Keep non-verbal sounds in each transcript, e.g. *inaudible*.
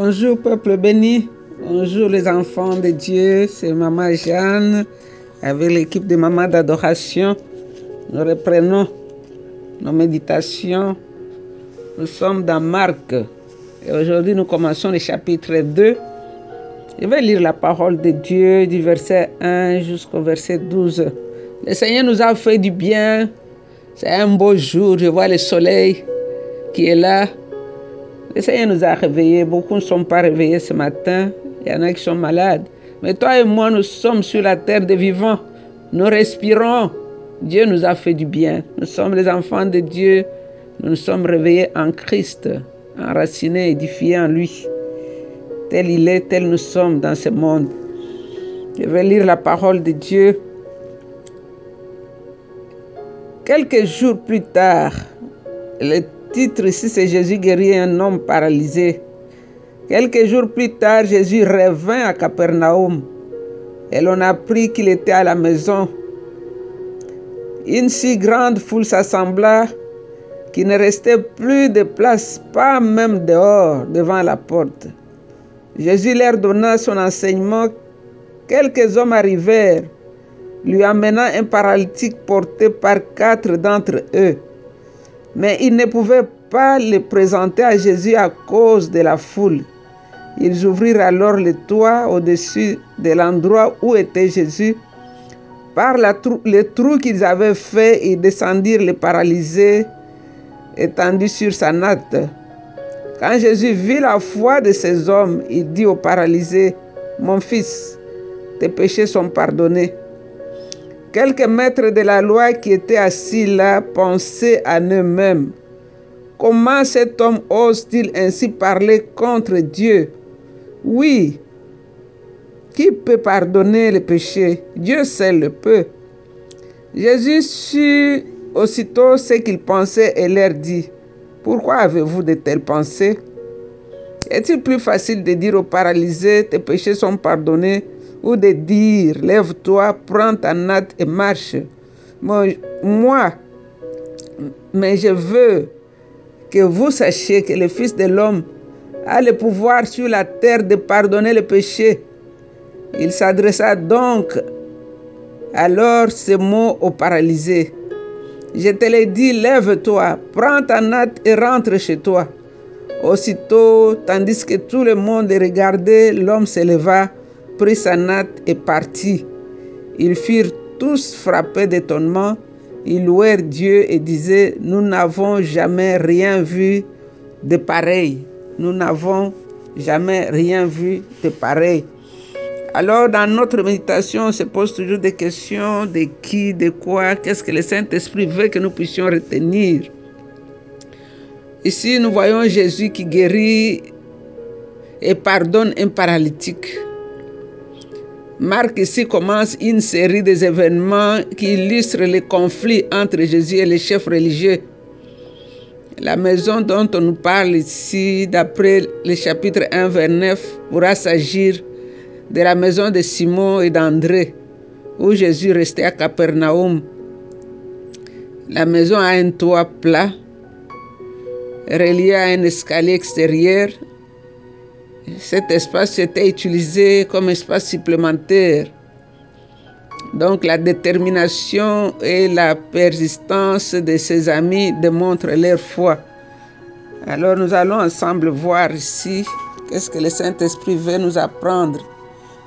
Bonjour peuple béni, bonjour les enfants de Dieu, c'est Maman Jeanne avec l'équipe de Maman d'adoration. Nous reprenons nos méditations. Nous sommes dans Marc et aujourd'hui nous commençons le chapitre 2. Je vais lire la parole de Dieu du verset 1 jusqu'au verset 12. Le Seigneur nous a fait du bien. C'est un beau jour, je vois le soleil qui est là. Le Seigneur nous a réveillés. Beaucoup ne sont pas réveillés ce matin. Il y en a qui sont malades. Mais toi et moi, nous sommes sur la terre des vivants. Nous respirons. Dieu nous a fait du bien. Nous sommes les enfants de Dieu. Nous nous sommes réveillés en Christ, enracinés, édifiés en lui. Tel il est, tel nous sommes dans ce monde. Je vais lire la parole de Dieu. Quelques jours plus tard, le titre ici, c'est Jésus guérit un homme paralysé. Quelques jours plus tard, Jésus revint à Capernaum et l'on apprit qu'il était à la maison. Une si grande foule s'assembla qu'il ne restait plus de place, pas même dehors, devant la porte. Jésus leur donna son enseignement. Quelques hommes arrivèrent, lui amenant un paralytique porté par quatre d'entre eux. Mais ils ne pouvaient pas le présenter à Jésus à cause de la foule. Ils ouvrirent alors le toit au-dessus de l'endroit où était Jésus. Par le trou qu'ils avaient fait, ils descendirent le paralysé étendu sur sa natte. Quand Jésus vit la foi de ces hommes, il dit au paralysé, Mon fils, tes péchés sont pardonnés. Quelques maîtres de la loi qui étaient assis là pensaient à eux-mêmes, Comment cet homme ose-t-il ainsi parler contre Dieu? Oui, qui peut pardonner les péchés Dieu seul le peut. Jésus sut aussitôt ce qu'ils pensaient et leur dit, Pourquoi avez-vous de telles pensées? Est-il plus facile de dire aux paralysés, tes péchés sont pardonnés, ou de dire, lève-toi, prends ta natte et marche Moi, mais je veux que vous sachiez que le Fils de l'homme a le pouvoir sur la terre de pardonner les péchés. Il s'adressa donc alors ces mots au paralysé. Je te l'ai dit, lève-toi, prends ta natte et rentre chez toi. Aussitôt, tandis que tout le monde regardait, l'homme se leva, prit sa natte et partit. Ils furent tous frappés d'étonnement. Ils louèrent Dieu et disaient, nous n'avons jamais rien vu de pareil. Nous n'avons jamais rien vu de pareil. Alors, dans notre méditation, on se pose toujours des questions de qui, de quoi, qu'est-ce que le Saint-Esprit veut que nous puissions retenir. Ici, nous voyons Jésus qui guérit et pardonne un paralytique. Marc ici commence une série d'événements qui illustrent les conflits entre Jésus et les chefs religieux. La maison dont on nous parle ici, d'après le chapitre 1, vers 9, pourra s'agir de la maison de Simon et d'André, où Jésus restait à Capernaum. La maison a un toit plat, relié à un escalier extérieur. Cet espace était utilisé comme espace supplémentaire. Donc la détermination et la persistance de ses amis démontrent leur foi. Alors nous allons ensemble voir ici qu'est-ce que le Saint-Esprit veut nous apprendre.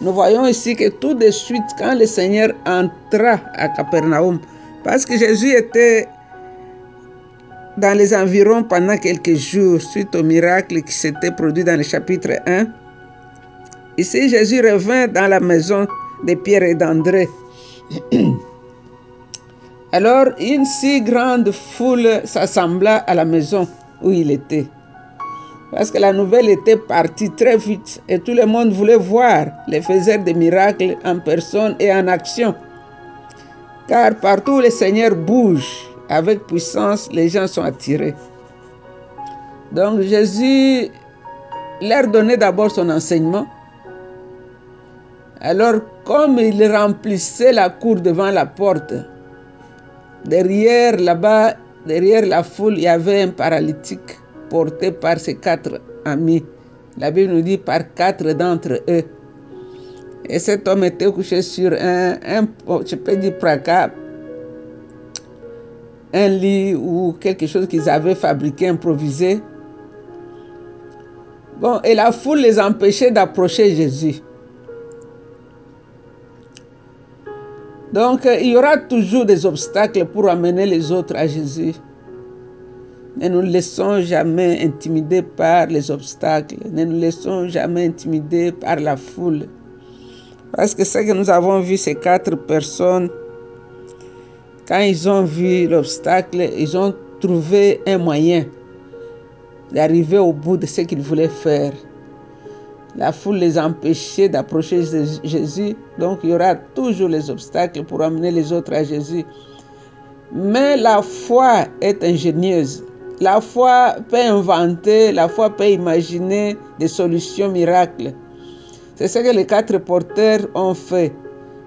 Nous voyons ici que tout de suite, quand le Seigneur entra à Capernaum, parce que Jésus était dans les environs pendant quelques jours suite au miracle qui s'était produit dans le chapitre 1, ici Jésus revint dans la maison de Pierre et d'André. *clears throat* Alors une si grande foule s'assembla à la maison où il était. Parce que la nouvelle était partie très vite et tout le monde voulait voir les faiseurs de miracles en personne et en action. Car partout où le Seigneur bouge avec puissance, les gens sont attirés. Donc Jésus leur donnait d'abord son enseignement. Alors comme il remplissait la cour devant la porte, derrière là-bas, derrière la foule, il y avait un paralytique porté par ses quatre amis. La Bible nous dit par quatre d'entre eux. Et cet homme était couché sur un, un je peux dire placard, un lit ou quelque chose qu'ils avaient fabriqué, improvisé. Bon, et la foule les empêchait d'approcher Jésus. Donc, il y aura toujours des obstacles pour amener les autres à Jésus. Ne nous laissons jamais intimider par les obstacles. Ne nous laissons jamais intimider par la foule. Parce que ce que nous avons vu, ces quatre personnes, quand ils ont vu l'obstacle, ils ont trouvé un moyen d'arriver au bout de ce qu'ils voulaient faire. La foule les empêchait d'approcher Jésus, donc il y aura toujours les obstacles pour amener les autres à Jésus. Mais la foi est ingénieuse. La foi peut inventer, la foi peut imaginer des solutions miracles. C'est ce que les quatre porteurs ont fait.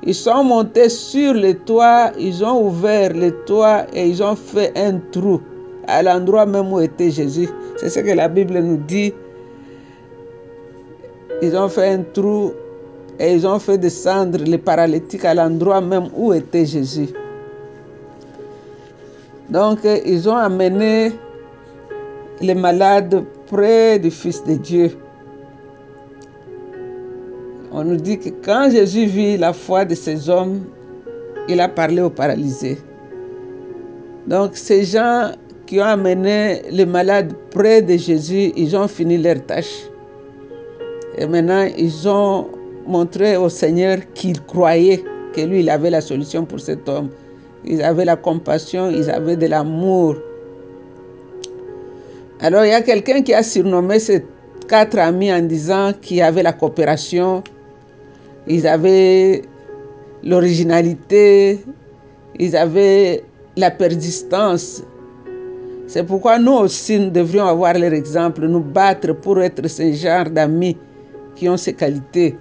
Ils sont montés sur le toit, ils ont ouvert le toit et ils ont fait un trou à l'endroit même où était Jésus. C'est ce que la Bible nous dit. Ils ont fait un trou et ils ont fait descendre les paralytiques à l'endroit même où était Jésus. Donc, ils ont amené les malades près du Fils de Dieu. On nous dit que quand Jésus vit la foi de ces hommes, il a parlé aux paralysés. Donc ces gens qui ont amené les malades près de Jésus, ils ont fini leur tâche. Et maintenant, ils ont montré au Seigneur qu'ils croyaient que lui, il avait la solution pour cet homme. Ils avaient la compassion, ils avaient de l'amour. Alors, il y a quelqu'un qui a surnommé ces quatre amis en disant qu'il y avait la coopération, ils avaient l'originalité, ils avaient la persistance. C'est pourquoi nous aussi, nous devrions avoir leur exemple, nous battre pour être ce genre d'amis qui ont ces qualités.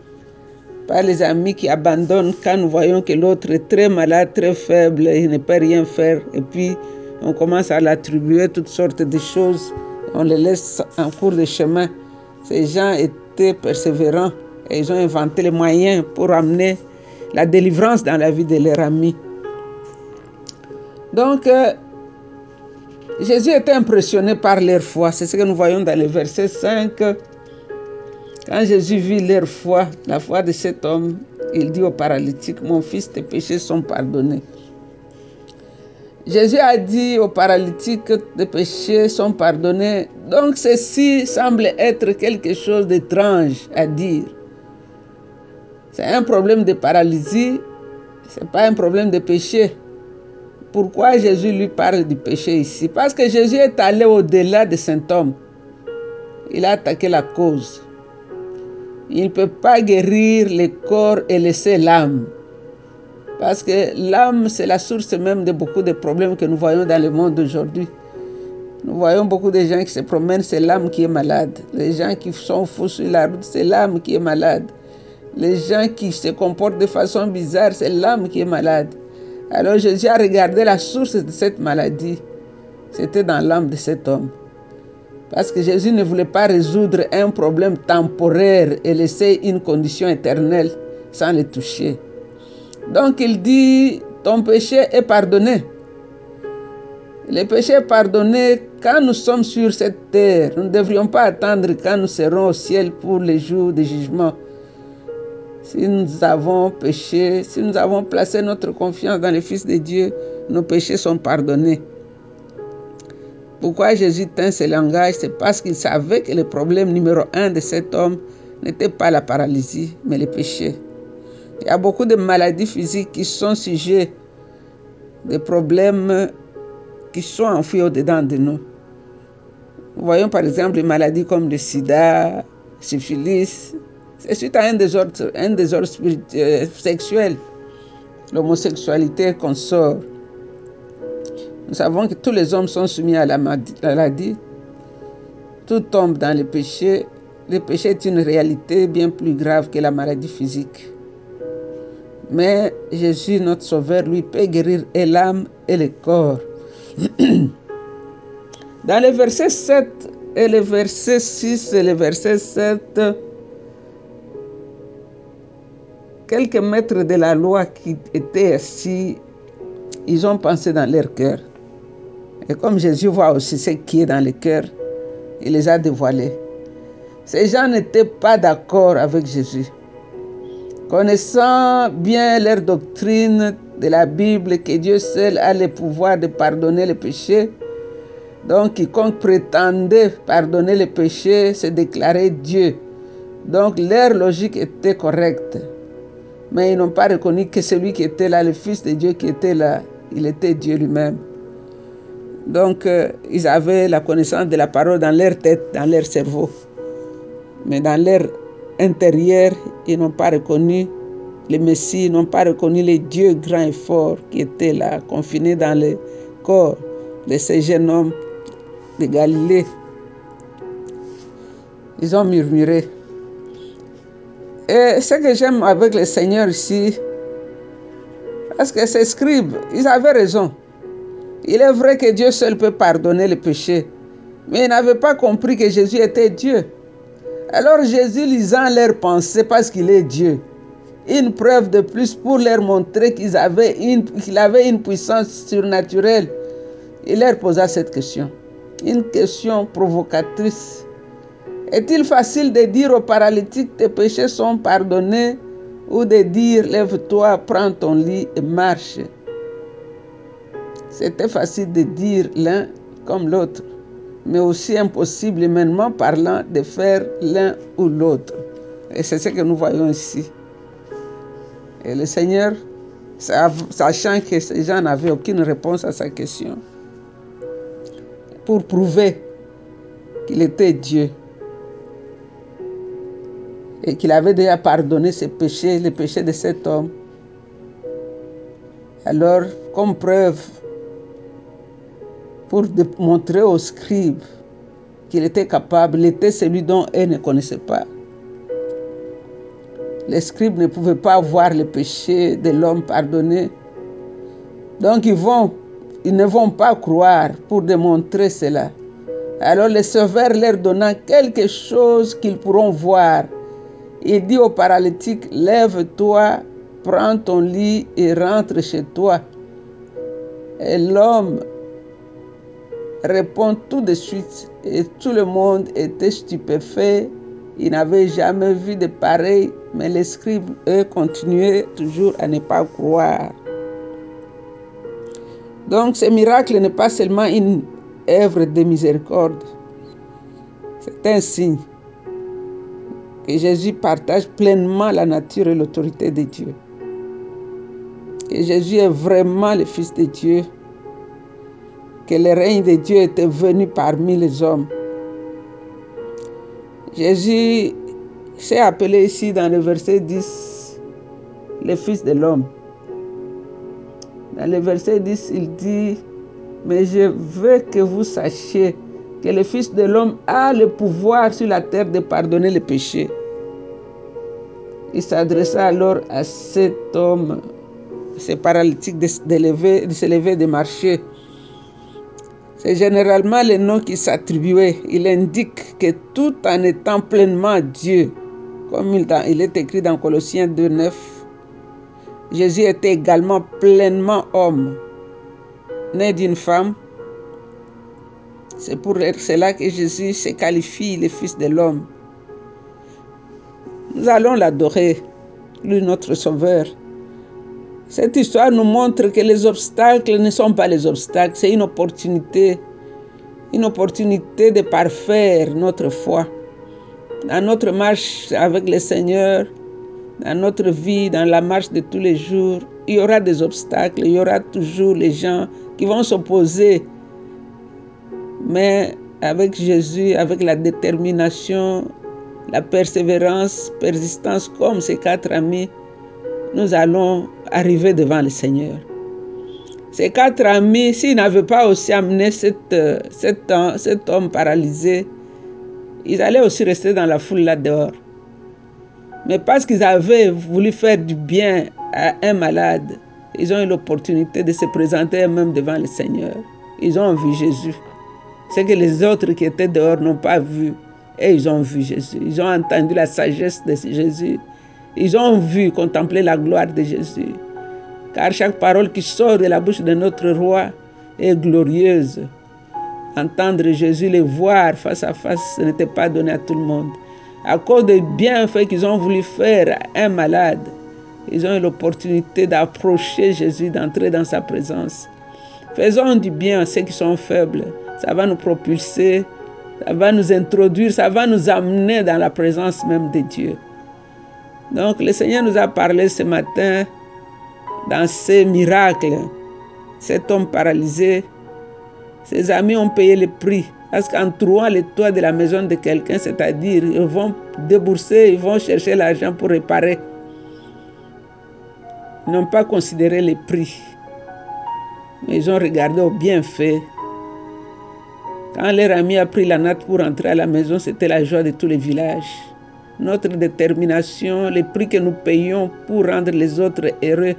Pas les amis qui abandonnent quand nous voyons que l'autre est très malade, très faible, il ne peut rien faire. Et puis, on commence à l'attribuer toutes sortes de choses. On les laisse en cours de chemin. Ces gens étaient persévérants et ils ont inventé les moyens pour amener la délivrance dans la vie de leurs amis. Donc, euh, Jésus était impressionné par leur foi. C'est ce que nous voyons dans le verset 5. Quand Jésus vit leur foi, la foi de cet homme, il dit au paralytique, mon fils, tes péchés sont pardonnés. Jésus a dit au paralytique que tes péchés sont pardonnés. Donc ceci semble être quelque chose d'étrange à dire. C'est un problème de paralysie, ce n'est pas un problème de péché. Pourquoi Jésus lui parle du péché ici? Parce que Jésus est allé au-delà de cet homme. Il a attaqué la cause. Il ne peut pas guérir le corps et laisser l'âme. Parce que l'âme, c'est la source même de beaucoup de problèmes que nous voyons dans le monde d'aujourd'hui. Nous voyons beaucoup de gens qui se promènent, c'est l'âme qui est malade. Les gens qui sont fous sur la route, c'est l'âme qui est malade. Les gens qui se comportent de façon bizarre, c'est l'âme qui est malade. Alors Jésus a regardé la source de cette maladie. C'était dans l'âme de cet homme. Parce que Jésus ne voulait pas résoudre un problème temporaire et laisser une condition éternelle sans le toucher. Donc il dit, ton péché est pardonné. Le péché est pardonné quand nous sommes sur cette terre. Nous ne devrions pas attendre quand nous serons au ciel pour les jours de jugement. Si nous avons péché, si nous avons placé notre confiance dans le Fils de Dieu, nos péchés sont pardonnés. Pourquoi Jésus tint ce langage? C'est parce qu'il savait que le problème numéro un de cet homme n'était pas la paralysie, mais le péché. Il y a beaucoup de maladies physiques qui sont sujets des problèmes qui sont enfouis au-dedans de nous. Voyons par exemple des maladies comme le sida, syphilis, c'est suite à un désordre, un désordre euh, sexuel, l'homosexualité qu'on sort. Nous savons que tous les hommes sont soumis à la maladie. Tout tombe dans le péché. Le péché est une réalité bien plus grave que la maladie physique. Mais Jésus, notre Sauveur, lui peut guérir et l'âme et le corps. *clears throat* Dans le verset 7, Et le verset 6 et le verset 7, quelques maîtres de la loi qui étaient assis, ils ont pensé dans leur cœur. Et comme Jésus voit aussi ce qui est dans le cœur, il les a dévoilés. Ces gens n'étaient pas d'accord avec Jésus. Connaissant bien leur doctrine de la Bible, que Dieu seul a le pouvoir de pardonner les péchés, donc quiconque prétendait pardonner les péchés se déclarait Dieu. Donc leur logique était correcte. Mais ils n'ont pas reconnu que celui qui était là, le Fils de Dieu qui était là, il était Dieu lui-même. Donc euh, ils avaient la connaissance de la parole dans leur tête, dans leur cerveau. Mais dans leur intérieur, ils n'ont pas reconnu le Messie, n'ont pas reconnu les dieux grands et forts qui étaient là, confinés dans le corps de ces jeunes hommes de Galilée. Ils ont murmuré. Et ce que j'aime avec le Seigneur ici, parce que ces scribes, ils avaient raison. Il est vrai que Dieu seul peut pardonner les péchés, mais ils n'avaient pas compris que Jésus était Dieu. Alors Jésus lisant leurs pensées parce qu'il est Dieu, une preuve de plus pour leur montrer qu'il avait, avait une puissance surnaturelle, il leur posa cette question, une question provocatrice. Est-il facile de dire aux paralytiques tes péchés sont pardonnés ou de dire lève-toi, prends ton lit et marche? C'était facile de dire l'un comme l'autre mais aussi impossible humainement parlant de faire l'un ou l'autre. Et c'est ce que nous voyons ici. Et le Seigneur, sachant que ces gens n'avaient aucune réponse à sa question, pour prouver qu'il était Dieu et qu'il avait déjà pardonné ses péchés, les péchés de cet homme, alors, comme preuve pour montrer aux scribes qu'il était capable, il était celui dont eux ne connaissaient pas. Les scribes ne pouvaient pas voir le péché de l'homme pardonné. Donc ils, ne vont pas croire pour démontrer cela. Alors le Sauveur leur donnant quelque chose qu'ils pourront voir, il dit au paralytique, lève-toi, prends ton lit et rentre chez toi. Et l'homme répond tout de suite et tout le monde était stupéfait. Ils n'avaient jamais vu de pareil, mais les scribes, eux, continuaient toujours à ne pas croire. Donc ce miracle n'est pas seulement une œuvre de miséricorde, c'est un signe que Jésus partage pleinement la nature et l'autorité de Dieu. Que Jésus est vraiment le Fils de Dieu que le règne de Dieu était venu parmi les hommes. Jésus s'est appelé ici dans le verset 10 le Fils de l'homme. Dans le verset 10, il dit, mais je veux que vous sachiez que le Fils de l'homme a le pouvoir sur la terre de pardonner les péchés. Il s'adressa alors à cet homme, ce paralytique, de, de, de se lever, de marcher. C'est généralement le nom qui s'attribuait. Il indique que tout en étant pleinement Dieu, comme il est écrit dans Colossiens 2.9, Jésus était également pleinement homme, né d'une femme. C'est pour cela que Jésus se qualifie le Fils de l'homme. Nous allons l'adorer, lui notre Sauveur. Cette histoire nous montre que les obstacles ne sont pas les obstacles, c'est une opportunité, une opportunité de parfaire notre foi. Dans notre marche avec le Seigneur, dans notre vie, dans la marche de tous les jours, il y aura des obstacles, il y aura toujours les gens qui vont s'opposer. Mais avec Jésus, avec la détermination, la persévérance, persistance, comme ces quatre amis, nous allons arriver devant le Seigneur. Ces quatre amis, s'ils n'avaient pas aussi amené cet, cet, cet homme paralysé, ils allaient aussi rester dans la foule là-dehors. Mais parce qu'ils avaient voulu faire du bien à un malade, ils ont eu l'opportunité de se présenter eux-mêmes devant le Seigneur. Ils ont vu Jésus. Ce que les autres qui étaient dehors n'ont pas vu. Et ils ont vu Jésus. Ils ont entendu la sagesse de Jésus. Ils ont vu, contempler la gloire de Jésus. Car chaque parole qui sort de la bouche de notre roi est glorieuse. Entendre Jésus, les voir face à face, ce n'était pas donné à tout le monde. À cause des bienfaits qu'ils ont voulu faire à un malade, ils ont eu l'opportunité d'approcher Jésus, d'entrer dans sa présence. Faisons du bien à ceux qui sont faibles. Ça va nous propulser, ça va nous introduire, ça va nous amener dans la présence même de Dieu. Donc le Seigneur nous a parlé ce matin dans ces miracles. Cet homme paralysé, ses amis ont payé le prix. Parce qu'en trouant les toits de la maison de quelqu'un, c'est-à-dire ils vont débourser, ils vont chercher l'argent pour réparer. Ils n'ont pas considéré les prix. Mais ils ont regardé au bienfait. Quand leur ami a pris la natte pour entrer à la maison, c'était la joie de tous les villages. Notre détermination, les prix que nous payons pour rendre les autres heureux,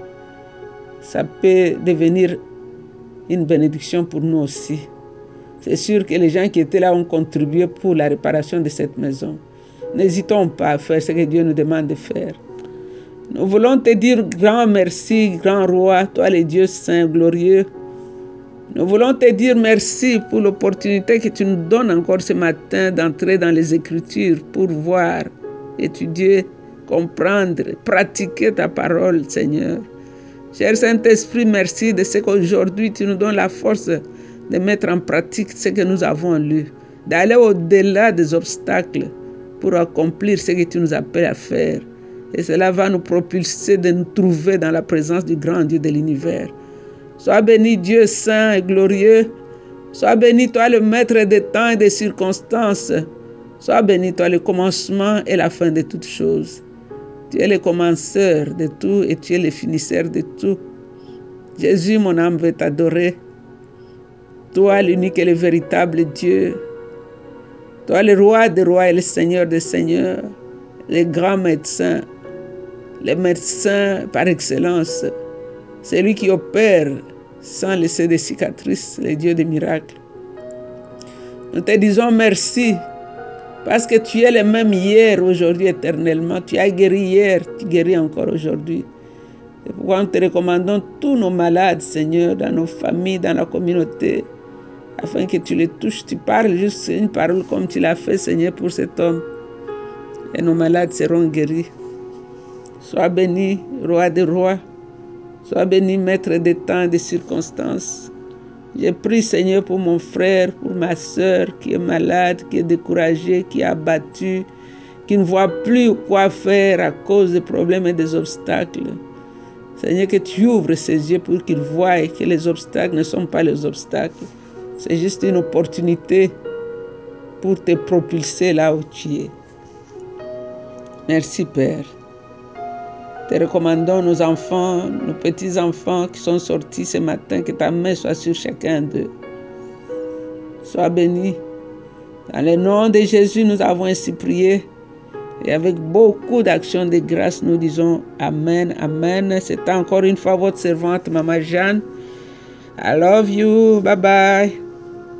ça peut devenir une bénédiction pour nous aussi. C'est sûr que les gens qui étaient là ont contribué pour la réparation de cette maison. N'hésitons pas à faire ce que Dieu nous demande de faire. Nous voulons te dire grand merci, grand roi, toi le Dieu saint, glorieux. Nous voulons te dire merci pour l'opportunité que tu nous donnes encore ce matin d'entrer dans les Écritures pour voir, étudier, comprendre, pratiquer ta parole, Seigneur. Cher Saint-Esprit, merci de ce qu'aujourd'hui tu nous donnes la force de mettre en pratique ce que nous avons lu, d'aller au-delà des obstacles pour accomplir ce que tu nous appelles à faire. Et cela va nous propulser de nous trouver dans la présence du grand Dieu de l'univers. Sois béni Dieu saint et glorieux. Sois béni toi le maître des temps et des circonstances. Sois béni toi le commencement et la fin de toutes choses. Tu es le commenceur de tout et tu es le finisseur de tout. Jésus, mon âme veut t'adorer. Toi, l'unique et le véritable Dieu. Toi, le roi des rois et le seigneur des seigneurs. Le grand médecin. Le médecin par excellence. Celui qui opère sans laisser de cicatrices, le Dieu des miracles. Nous te disons merci parce que tu es le même hier, aujourd'hui, éternellement. Tu as guéri hier, tu guéris encore aujourd'hui. C'est pourquoi nous te recommandons tous nos malades, Seigneur, dans nos familles, dans la communauté, afin que tu les touches. Tu parles juste une parole comme tu l'as fait, Seigneur, pour cet homme. Et nos malades seront guéris. Sois béni, roi des rois. Sois béni, maître des temps et des circonstances. J'ai prie, Seigneur, pour mon frère, pour ma soeur qui est malade, qui est découragée, qui est abattue, qui ne voit plus quoi faire à cause des problèmes et des obstacles. Seigneur, que tu ouvres ses yeux pour qu'il voie que les obstacles ne sont pas les obstacles. C'est juste une opportunité pour te propulser là où tu es. Merci, Père. Te recommandons nos enfants, nos petits-enfants qui sont sortis ce matin, que ta main soit sur chacun d'eux. Sois béni. Dans le nom de Jésus, nous avons ainsi prié. Et avec beaucoup d'actions de grâce, nous disons Amen, Amen. C'est encore une fois votre servante, Maman Jeanne. I love you. Bye bye.